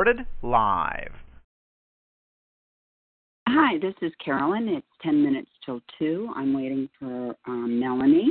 Recorded live. Hi, this is Carolyn. It's 10 minutes till 2. I'm waiting for um, Melanie.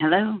Hello?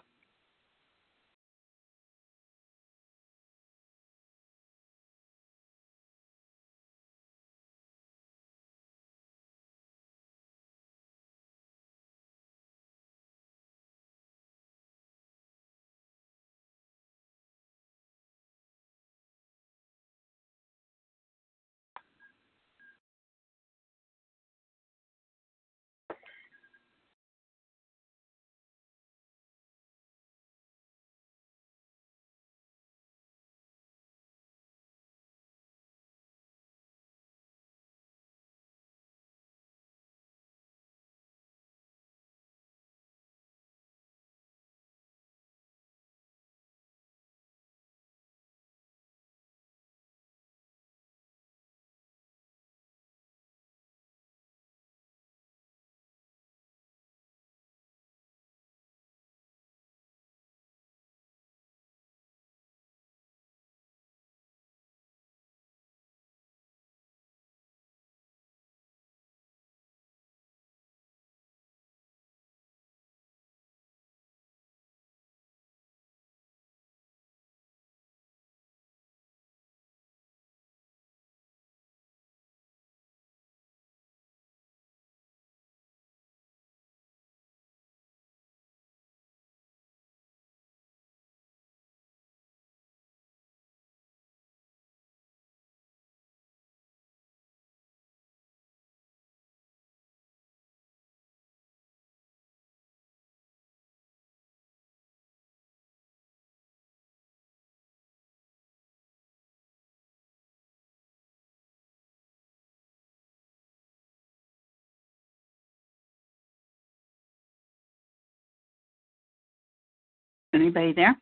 Anybody there?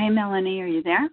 Hey, Melanie, are you there?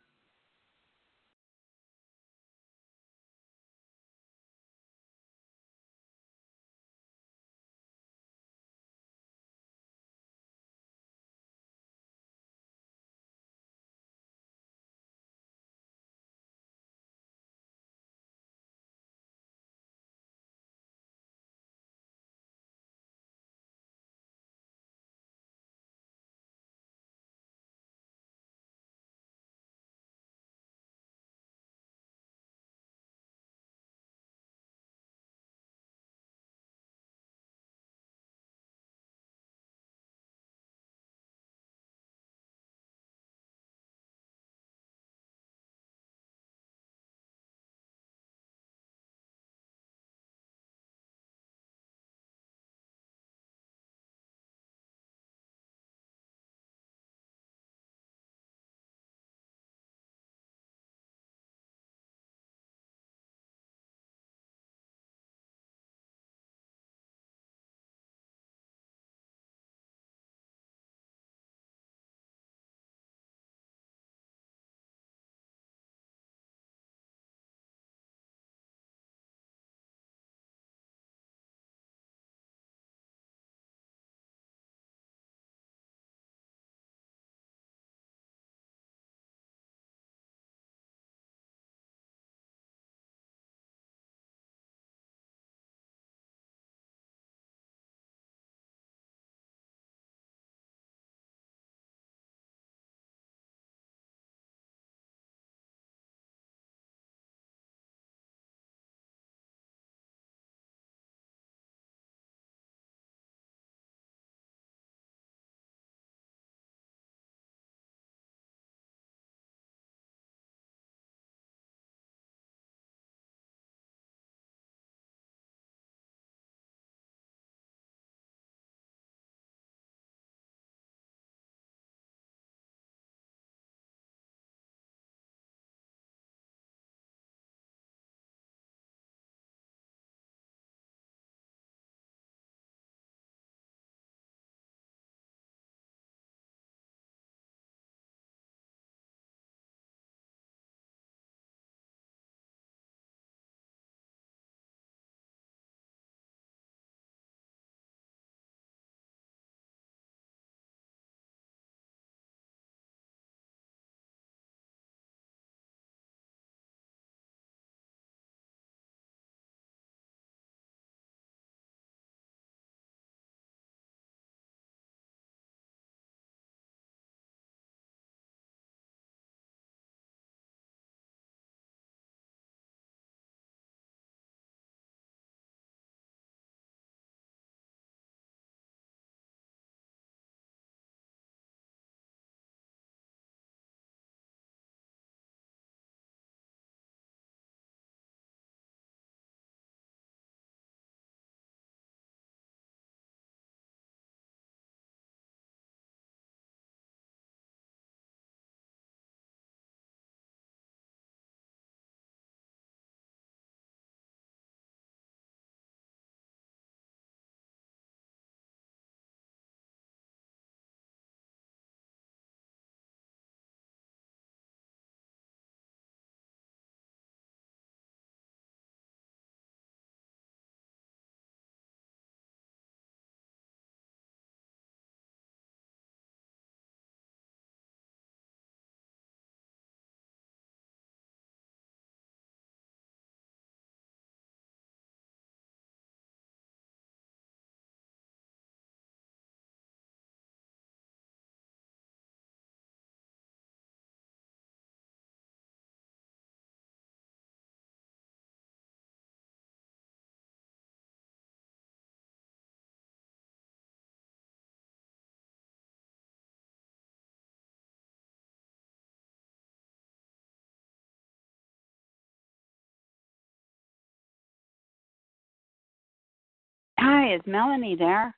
Is Melanie there?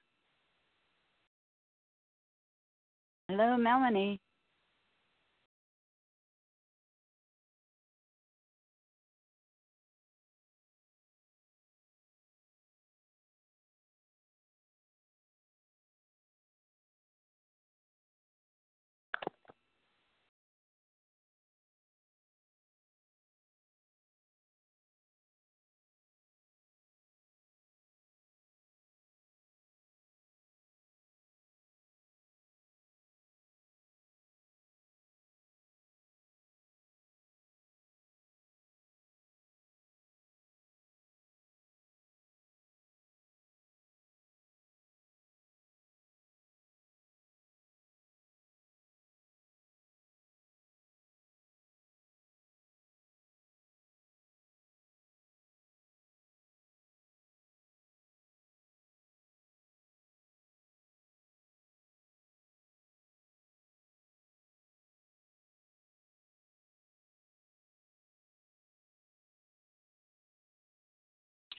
Hello, Melanie.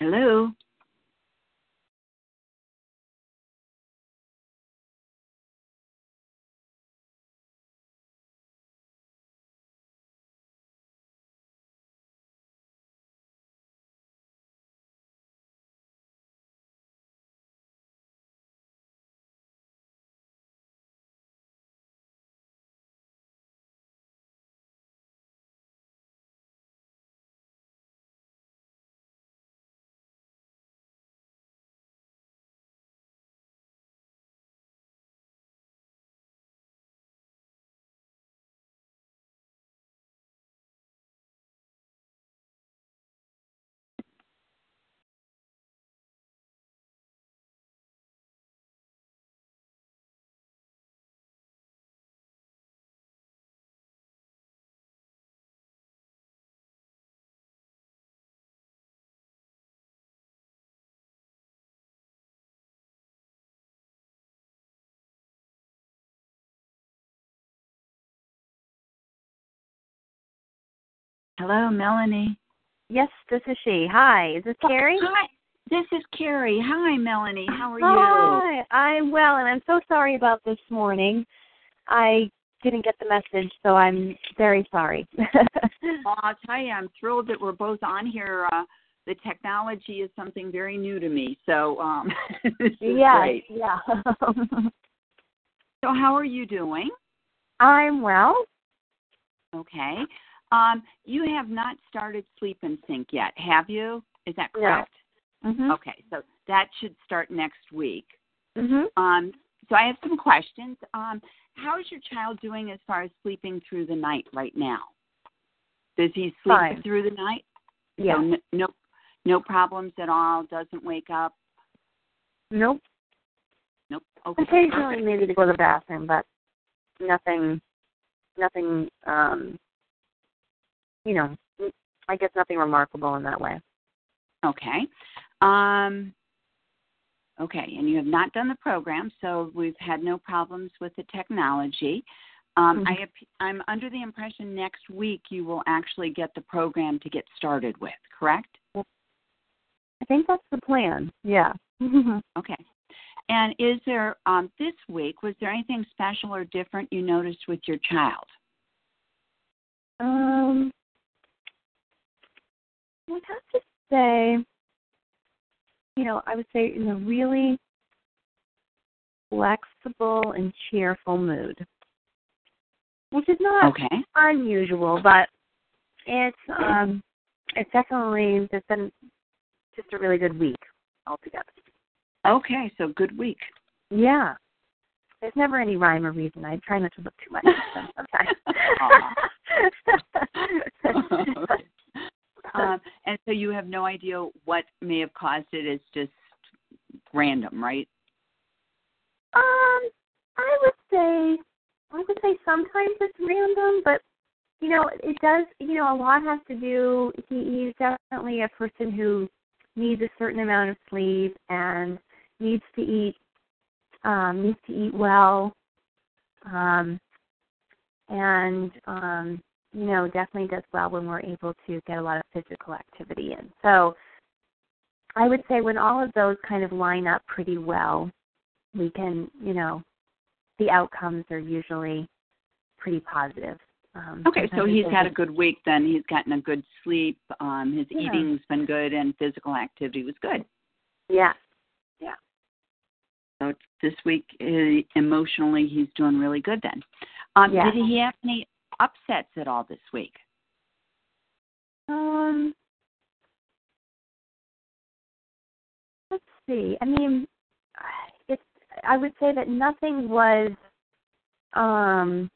Hello. Hello, Melanie. Yes, this is she. Hi, is this Carrie? Hi, this is Carrie. Hi, Melanie. How are you? Hi, I'm well, and I'm so sorry about this morning. I didn't get the message, so I'm very sorry. well, I'll tell you, I'm thrilled that we're both on here. Uh, the technology is something very new to me, so um, this is yeah, great. yeah. so, how are you doing? I'm well. Okay. Um, you have not started Sleep and Sync yet, have you? Is that correct? No. Mm-hmm. Okay, so that should start next week. Mm-hmm. Um, so I have some questions. Um, how is your child doing as far as sleeping through the night right now? Does he sleep Fine. through the night? Yeah. So no, no, no problems at all. Doesn't wake up. Nope. Nope. Okay. Occasionally, maybe to go to the bathroom, but nothing, nothing. um You know, I guess nothing remarkable in that way. Okay. Um, okay, and you have not done the program, so we've had no problems with the technology. Um, Mhm. I I'm under the impression next week you will actually get the program to get started with, correct? I think that's the plan. Yeah. Okay. And is there, um, this week, was there anything special or different you noticed with your child? Um, would have to say, you know, I would say in a really flexible and cheerful mood, which is not Okay. unusual, but it's um, it's definitely just been just a really good week altogether. Okay, so good week. Yeah. There's never any rhyme or reason. I try not to look too much at them sometimes. um, and so you have no idea what may have caused it. It's just random, right? Um, I would say, I would say sometimes it's random, but you know, it does. You know, a lot has to do. He, he's definitely a person who needs a certain amount of sleep and needs to eat, um, needs to eat well, um, and um, you know, definitely does well when we're able to get a lot of physical activity in. So, I would say when all of those kind of line up pretty well, we can, you know, the outcomes are usually pretty positive. Um, Okay, so he's had a good week then. He's gotten a good sleep. Um, his Yeah. eating's been good and physical activity was good. Yeah. Yeah. So this week, uh, emotionally, he's doing really good then. Um, Yeah. Did he have any upsets at all this week? Um, let's see. I mean, it's. I would say that nothing was. Um,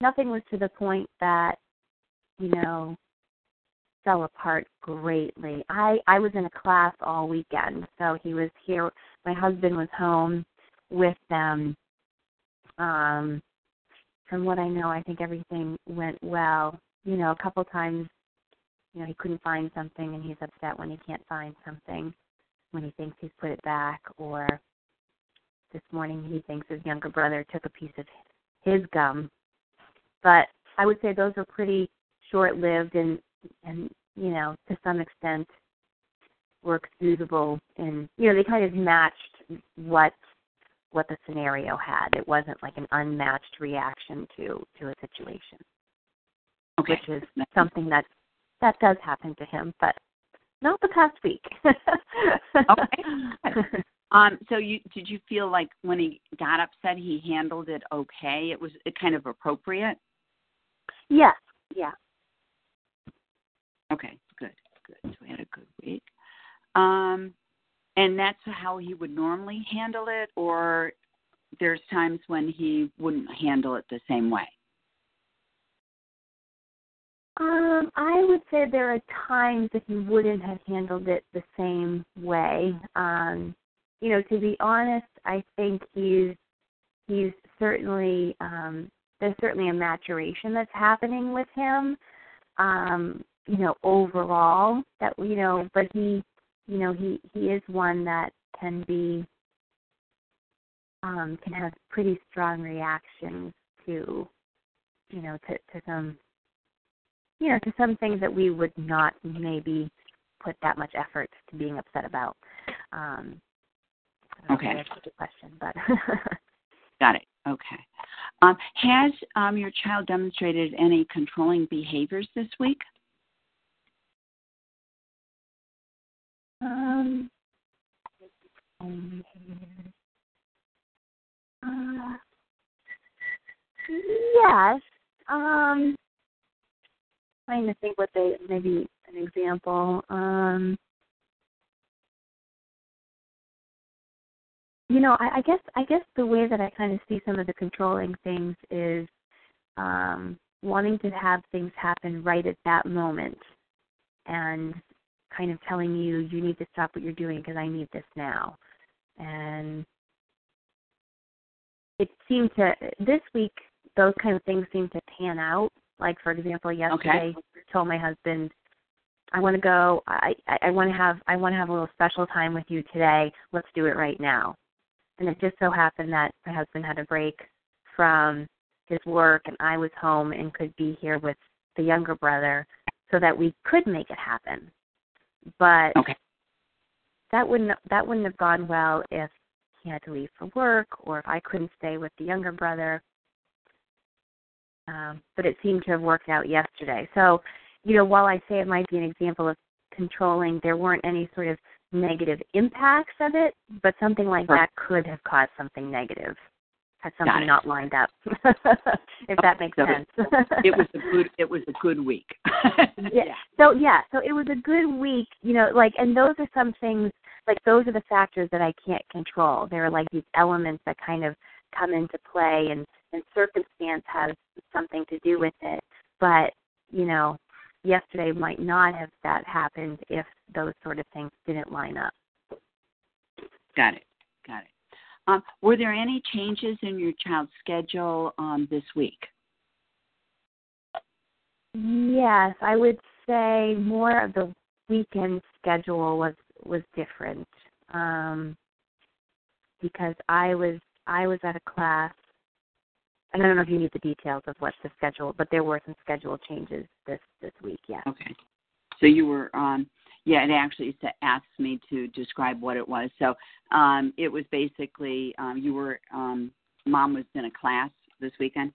nothing was to the point that, you know, fell apart greatly. I I was in a class all weekend, so he was here. My husband was home with them. Um, from what I know, I think everything went well. You know, a couple times, you know, he couldn't find something, and he's upset when he can't find something, when he thinks he's put it back, or this morning he thinks his younger brother took a piece of his gum. But I would say those were pretty short-lived, and and you know, to some extent, were excusable, and you know, they kind of matched what what the scenario had. It wasn't like an unmatched reaction to to a situation, Okay. which is something that that does happen to him, but not the past week. Okay. Um, so you did you feel like when he got upset he handled it okay? It was it kind of appropriate? yes. Yeah. Okay, good, good. So we had a good week. Um, and that's how he would normally handle it, or there's times when he wouldn't handle it the same way. Um, I would say there are times that he wouldn't have handled it the same way. Um, you know, to be honest, I think he's he's certainly um there's certainly a maturation that's happening with him. Um, you know, overall that you know, but he you know, he he is one that can be um can have pretty strong reactions to you know, to, to some you know, to some things that we would not maybe put that much effort to being upset about. Um, I don't know if Okay. that answers your question, but Got it. Okay. Um, has um, your child demonstrated any controlling behaviors this week? Um, uh, yes. Um, trying to think what they maybe an example. Um, you know, I, I guess I guess the way that I kind of see some of the controlling things is um, wanting to have things happen right at that moment, and kind of telling you you need to stop what you're doing because I need this now, and it seemed to this week those kind of things seem to pan out. Like for example, yesterday I told my husband, I want to go. I I, I want to have I want to have a little special time with you today. Let's do it right now. And it just so happened that my husband had a break from his work, and I was home and could be here with the younger brother, so that we could make it happen. But Okay. that wouldn't that wouldn't have gone well if he had to leave for work or if I couldn't stay with the younger brother. Um, but it seemed to have worked out yesterday. So, you know, while I say it might be an example of controlling, there weren't any sort of negative impacts of it, but something like Sure. that could have caused something negative had something not lined up. if that makes So sense. It was a good. It was a good week. Yeah. So yeah, so it was a good week, you know, like and those are some things like those are the factors that I can't control. There are like these elements that kind of come into play and and circumstance has something to do with it. But, you know, yesterday might not have that happened if those sort of things didn't line up. Got it. Got it. Um, were there any changes in your child's schedule um, this week? Yes, I would say more of the weekend schedule was was different. Um because I was I was at a class and I don't know if you need the details of what the schedule but there were some schedule changes this this week, yes. Okay. So you were um, yeah, it actually asked me to describe what it was. So um, it was basically um, you were um, mom was in a class this weekend.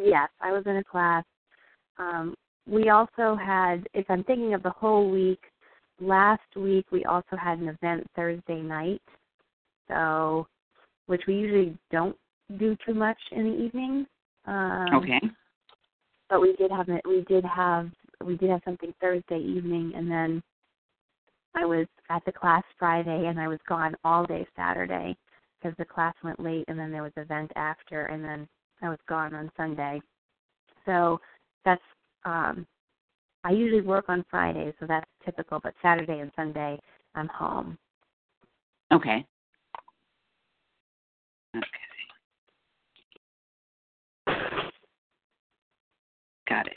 Yes, I was in a class. Um, we also had, if I'm thinking of the whole week, last week we also had an event Thursday night. So, which we usually don't do too much in the evening. Um, okay. But we did have. We did have we did have something Thursday evening, and then I was at the class Friday, and I was gone all day Saturday because the class went late, and then there was event after, and then I was gone on Sunday. So that's um I usually work on Fridays, so that's typical, but Saturday and Sunday I'm home. Okay. Okay. Got it.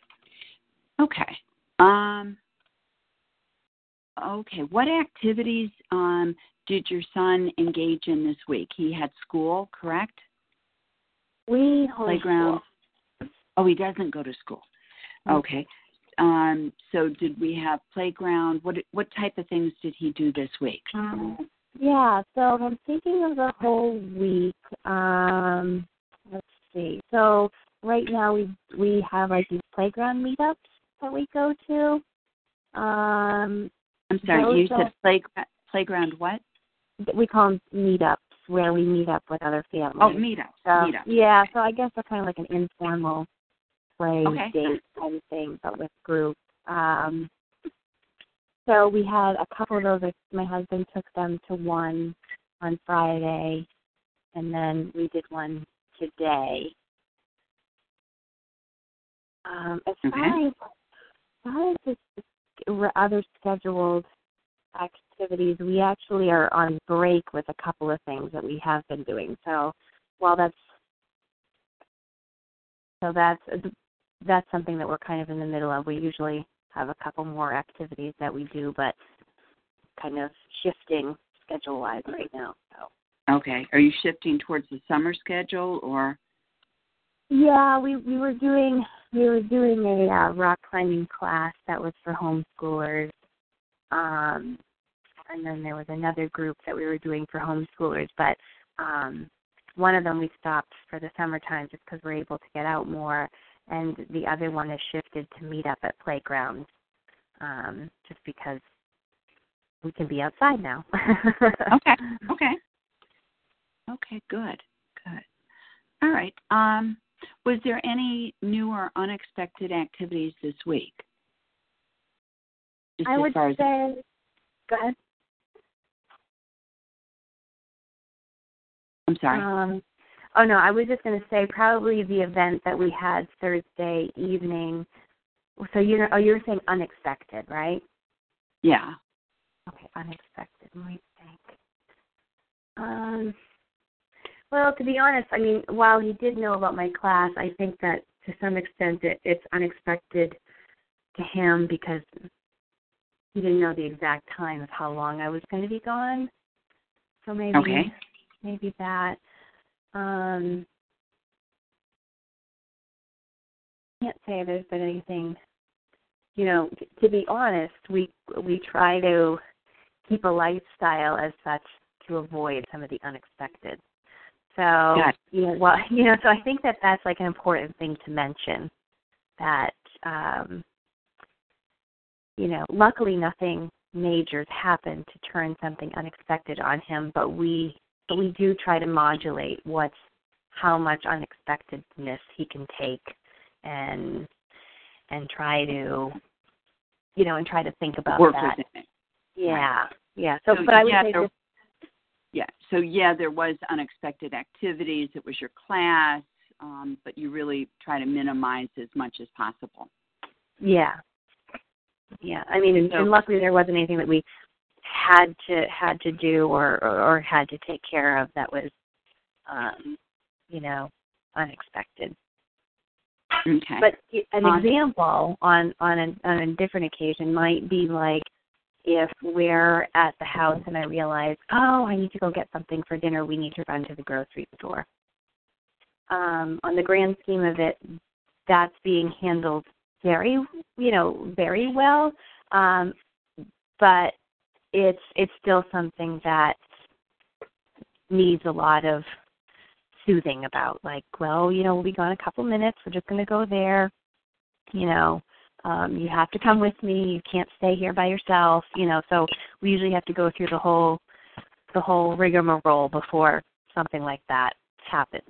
Okay. Um okay, what activities um did your son engage in this week? He had school, correct? We playground. Oh, he doesn't go to school. Mm-hmm. Okay. Um, so did we have playground? What what type of things did he do this week? Um, yeah, so I'm thinking of the whole week. Um, let's see. So right now we we have like these playground meetups that we go to. Um, I'm sorry, you said playground playground what? We call them meetups where we meet up with other families. Oh, meetups. So, meetups. Yeah, so I guess they're kind of like an informal play okay. date kind of thing, but with groups. Um, so we had a couple of those. My husband took them to one on Friday, and then we did one today. Um, as okay. far as, as far as the other scheduled activities, we actually are on break with a couple of things that we have been doing. So while that's so that's that's something that we're kind of in the middle of. We usually have a couple more activities that we do, but kind of shifting schedule wise right now. So. Okay. Are you shifting towards the summer schedule or? Yeah, we we were doing we were doing a uh, rock climbing class that was for homeschoolers, um, and then there was another group that we were doing for homeschoolers. But um, one of them we stopped for the summertime just because we're able to get out more, and the other one is shifted to meet up at playgrounds, um, just because we can be outside now. okay. Okay. Okay. Good. Good. All right. Um, was there any new or unexpected activities this week? Just I would say. Go ahead. I'm sorry. Um, oh no, I was just going to say probably the event that we had Thursday evening. So you know, oh you were saying unexpected, right? Yeah. Okay, unexpected. Let me think. Um. Well, to be honest, I mean, while he did know about my class, I think that to some extent it, it's unexpected to him because he didn't know the exact time of how long I was going to be gone. So maybe okay. maybe that. Um, I can't say there's been anything. You know, t- to be honest, we we try to keep a lifestyle as such to avoid some of the unexpected. So you know, well, you know, so I think that that's like an important thing to mention. That um, you know, luckily nothing major's happened to turn something unexpected on him, but we but we do try to modulate what's how much unexpectedness he can take and and try to you know and try to think about Work that. Yeah. Yeah. So, So, but I would yeah, say just, Yeah. So yeah, there was unexpected activities. It was your class, um, but you really try to minimize as much as possible. yeah. Yeah. I mean and, So- and luckily there wasn't anything that we had to had to do or, or or had to take care of that was um you know unexpected. Okay. But an example on on a, on a different occasion might be like if we're at the house and I realize, oh, I need to go get something for dinner. We need to run to the grocery store. Um, on the grand scheme of it, that's being handled very, you know, very well. Um, but it's it's still something that needs a lot of soothing about like well you know we'll be gone a couple minutes we're just going to go there you know um you have to come with me you can't stay here by yourself you know so we usually have to go through the whole the whole rigmarole before something like that happens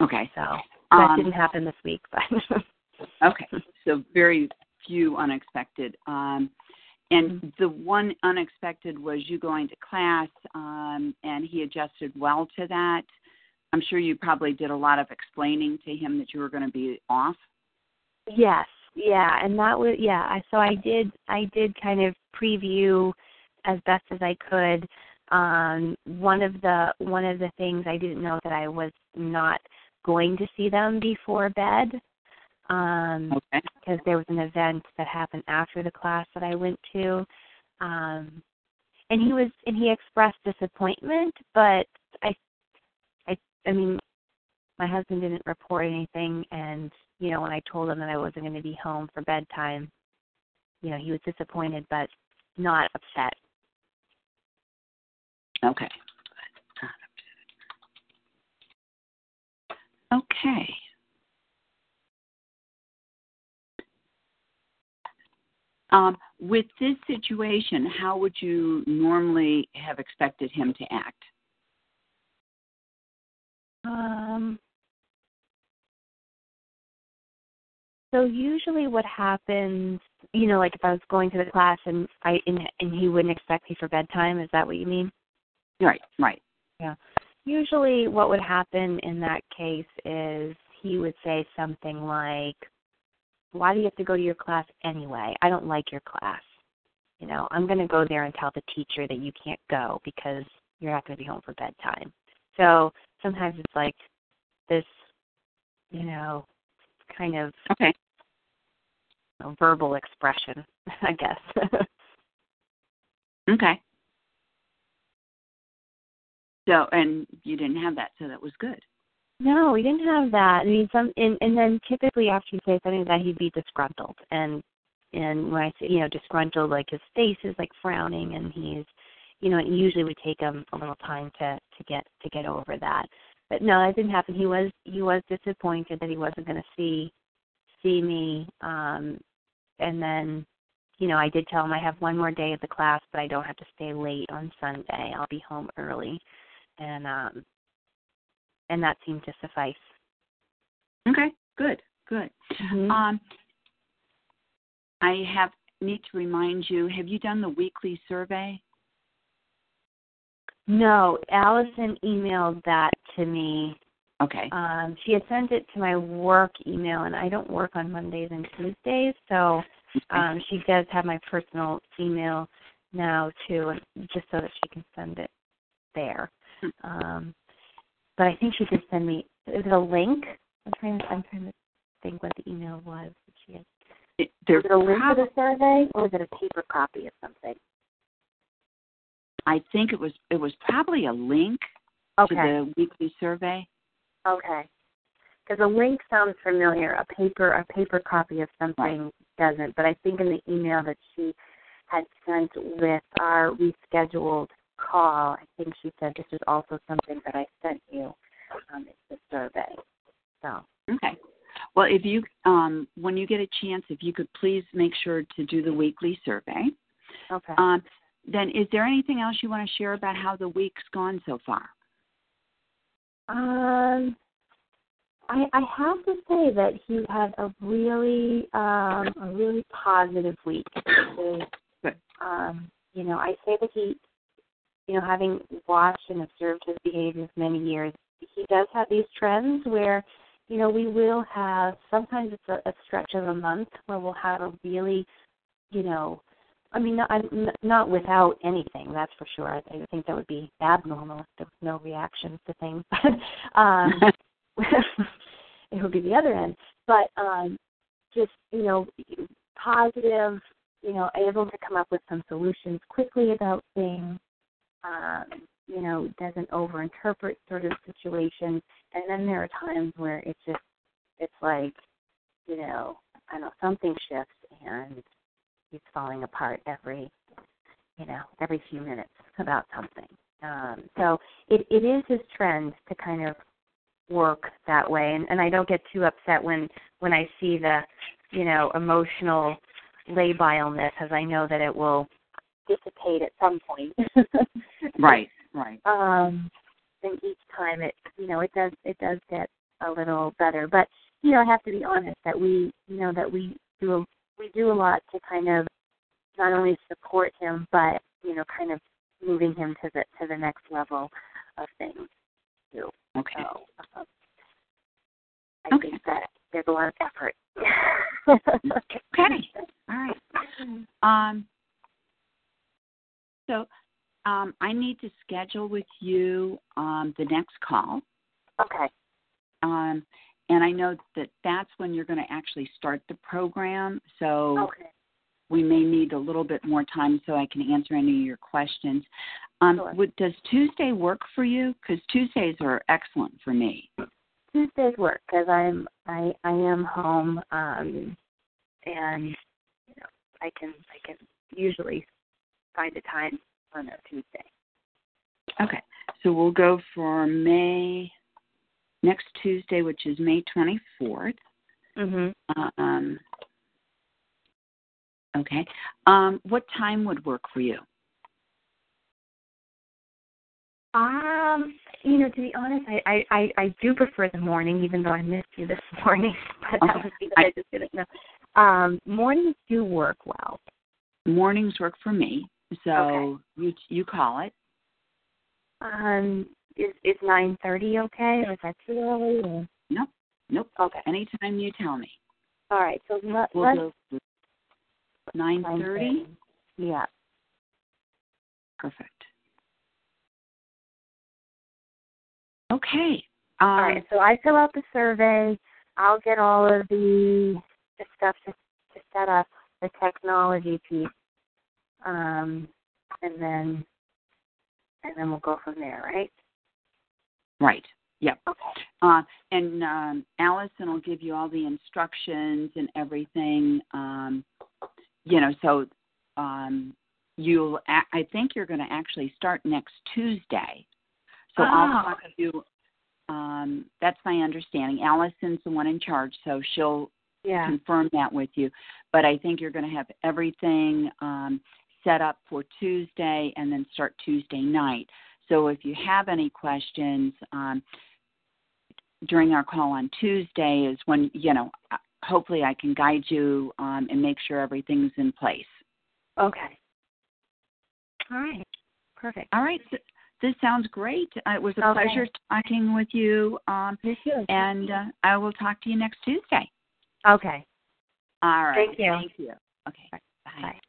Okay. so that Um, didn't happen this week but Okay. So very few unexpected. Um, and Mm-hmm. the one unexpected was you going to class, um, and he adjusted well to that. I'm sure you probably did a lot of explaining to him that you were going to be off. Yes, yeah, and that was yeah. I so I did I did kind of preview as best as I could. Um, one of the one of the things I didn't know that I was not going to see them before bed. Um, Okay. because there was an event that happened after the class that I went to. Um and he was and he expressed disappointment, but I I I mean my husband didn't report anything and you know when I told him that I wasn't going to be home for bedtime, you know, he was disappointed but not upset. Okay. Okay. Um, with this situation, how would you normally have expected him to act? Um so usually what happens, you know, like if I was going to the class and I and, and he wouldn't expect me for bedtime, is that what you mean? Right, right. Yeah. Usually, what would happen in that case is he would say something like, Why do you have to go to your class anyway? I don't like your class. You know, I'm going to go there and tell the teacher that you can't go because you're not going to be home for bedtime. So sometimes it's like this, you know, kind of Okay. Verbal expression, I guess. Okay. So, and you didn't have that, so that was good. No, we didn't have that. I mean, some, and, and then typically after you say something like that he'd be disgruntled, and and when I say you know disgruntled, like his face is like frowning, and he's, you know, it usually would take him a little time to to get to get over that. But no, that didn't happen. He was he was disappointed that he wasn't going to see see me, um, and then, you know, I did tell him I have one more day of the class, but I don't have to stay late on Sunday. I'll be home early, and um, and that seemed to suffice. Okay, good, good. Mhm. Um, I have need to remind you. Have you done the weekly survey? No, Allison emailed that to me. Okay. Um, she had sent it to my work email, and I don't work on Mondays and Tuesdays, so um, she does have my personal email now too, and just so that she can send it there. Um, but I think she did send me is it a link? I'm trying to I'm trying to think what the email was that she had. It- There's Is it a link prob- to the survey, or is it a paper copy of something? I think it was it was probably a link Okay. to the weekly survey. Okay. Because a link sounds familiar. A paper a paper copy of something doesn't. But I think in the email that she had sent with our rescheduled call, I think she said this is also something that I sent you. Um, it's the survey. So Okay. Well, if you um, when you get a chance, if you could please make sure to do the weekly survey. okay. Um, then, is there anything else you want to share about how the week's gone so far? Um, I I have to say that he had a really um a really positive week. Um, you know, I say that he, you know, having watched and observed his behavior for many years, he does have these trends where, you know, we will have sometimes it's a, a stretch of a month where we'll have a really, you know, I mean, not, I'm- not without anything, that's for sure. I I think that would be abnormal if there was no reactions to things. But um, it would be the other end. But um, just you know, positive, you know, able to come up with some solutions quickly about things. Um, you know, doesn't overinterpret sort of situations. And then there are times where it's just, it's like, you know, I don't know, something shifts and he's falling apart every you know, every few minutes about something. Um, so it, it is his trend to kind of work that way, and, and I don't get too upset when when I see the, you know, emotional labileness, as I know that it will dissipate at some point. Right, right. um and each time it you know it does it does get a little better but you know i have to be honest that we you know that we do a, we do a lot to kind of not only support him but you know kind of moving him to the to the next level of things too Okay. so um, i Okay. think that there's a lot of effort Okay. All right. Um, so um, I need to schedule with you um, the next call. okay Um, and I know that that's when you're going to actually start the program. So okay we may need a little bit more time so I can answer any of your questions. Um, Sure. would, does Tuesday work for you? Because Tuesdays are excellent for me. Tuesdays work because I'm I I am home um and you know I can I can usually find a time on a Tuesday. Okay. So we'll go for May, next Tuesday, which is May 24th. Mhm. Um, okay. Um, what time would work for you? Um, you know, to be honest, I, I, I, I do prefer the morning, even though I missed you this morning. But that was because I just didn't know. Um, mornings do work well. Mornings work for me. So Okay. you you call it. Um, is is nine thirty okay, or is that too early? Or? Nope. Nope. Okay. Anytime you tell me. All right. So let, We'll let's nine thirty. Yeah. Perfect. Okay. Um, All right, so I fill out the survey. I'll get all of the, the stuff to, to set up the technology piece, um, and then and then we'll go from there, right? Right. Yep. Okay. Uh, and um, Allison will give you all the instructions and everything. Um, you know, so um, you'll. a- I think you're going to actually start next Tuesday. So I'll Oh. talk to you. Um, that's my understanding. Allison's the one in charge, so she'll Yeah. confirm that with you. But I think you're going to have everything um, set up for Tuesday and then start Tuesday night. So if you have any questions um, during our call on Tuesday, is when you know. Hopefully, I can guide you um, and make sure everything's in place. Okay. All right. Perfect. All right. th- This sounds great. Uh, It was a Okay. pleasure talking with you, um, You too. and uh, I will talk to you next Tuesday. Okay. All right. Thank you. Thank you. Okay. Bye. Bye.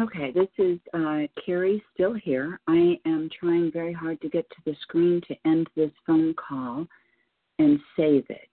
Okay, this is uh, Carrie still here. I am trying very hard to get to the screen to end this phone call and save it.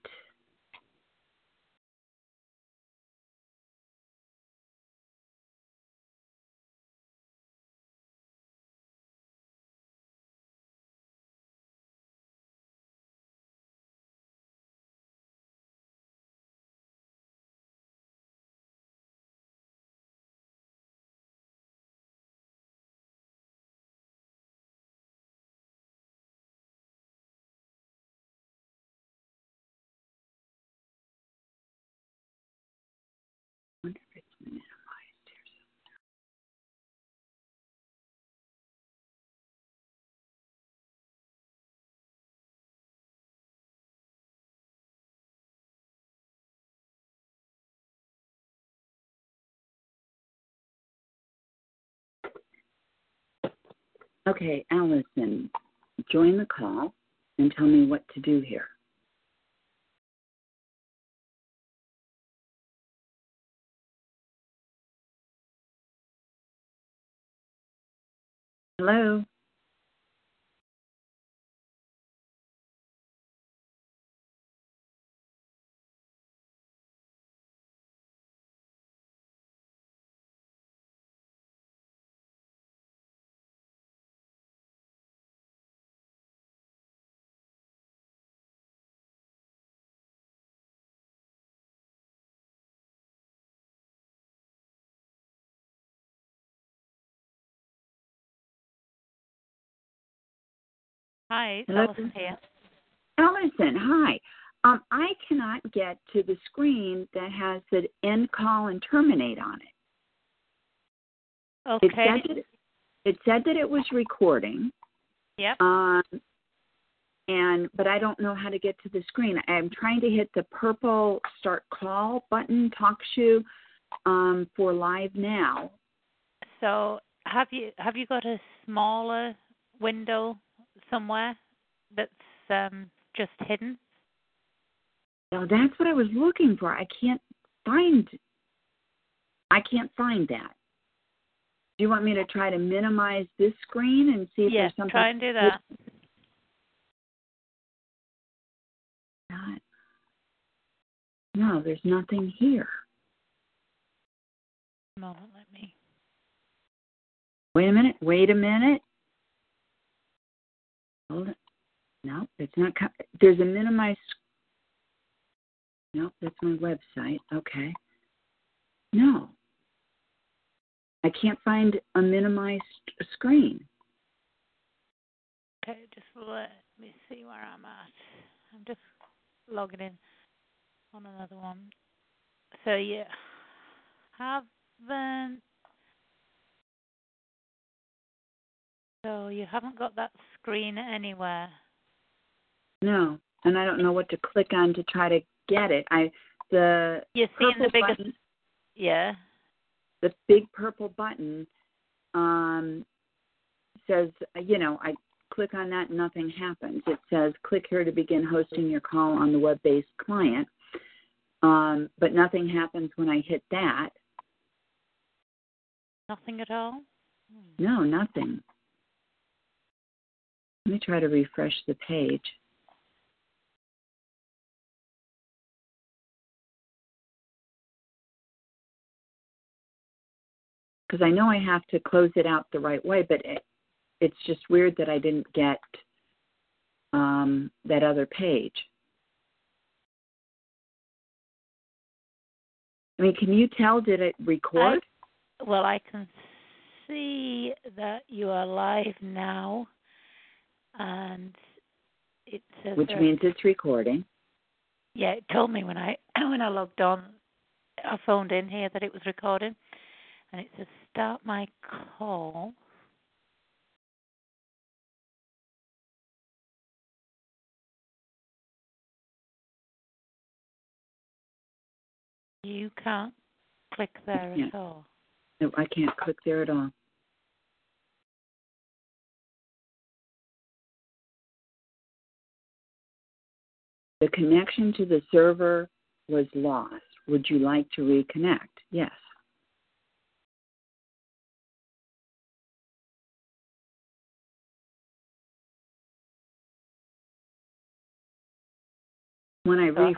Okay, Allison, join the call and tell me what to do here. Hello? Hi, it's Hello? Alison here. Allison, hi. Um, I cannot get to the screen that has the end call and terminate on it. It Okay. said that it said that it was recording. Yep. Um, and but I don't know how to get to the screen. I'm trying to hit the purple start call button, talk shoe, um, for live now. So have you have you got a smaller window somewhere that's um, just hidden? Now that's what I was looking for. I can't find. I can't find that. Do you want me to try to minimize this screen and see if yeah. there's something? Yeah, Try and do that. Not. No, there's nothing here. Moment, let me. Wait a minute. Wait a minute. Hold. No, it's not. There's a minimized. No, that's my website. Okay. No. I can't find a minimized screen. Okay, just let me see where I'm at. I'm just logging in on another one. So you haven't. So you haven't got that screen anywhere. No, and I don't know what to click on to try to get it. I the You're seeing the biggest. button, Yeah. the big purple button um, says, you know, I click on that, nothing happens. It says, click here to begin hosting your call on the web-based client, um, but nothing happens when I hit that. Nothing at all. Hmm. No, nothing. Let me try to refresh the page. Because I know I have to close it out the right way, but it, it's just weird that I didn't get um, that other page. I mean, can you tell? Did it record? Well, I can see that you are live now, and it says Which there- means it's recording. yeah, it told me when I when I logged on, I phoned in here that it was recording, and it says start my call. You can't click there Yeah. at all. No, I can't click there at all. The connection to the server was lost. Would you like to reconnect? Yes. When I So-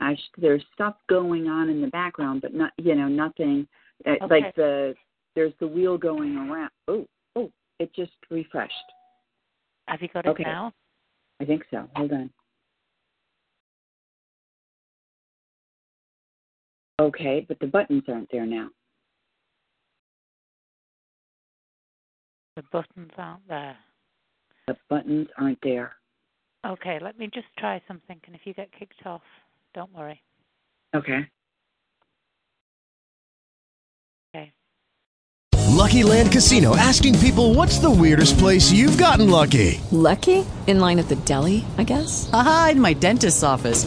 refresh, there's stuff going on in the background, but not, you know, nothing. Uh, Okay. Like the there's the wheel going around. Oh, oh, it just refreshed. Have you got it Okay. now? I think so. Hold on. Okay, but the buttons aren't there now. The buttons aren't there. The buttons aren't there. Okay, let me just try something, and if you get kicked off, don't worry. Okay. Okay. Lucky Land Casino asking people what's the weirdest place you've gotten lucky? Lucky? In line at the deli, I guess? Aha, in my dentist's office.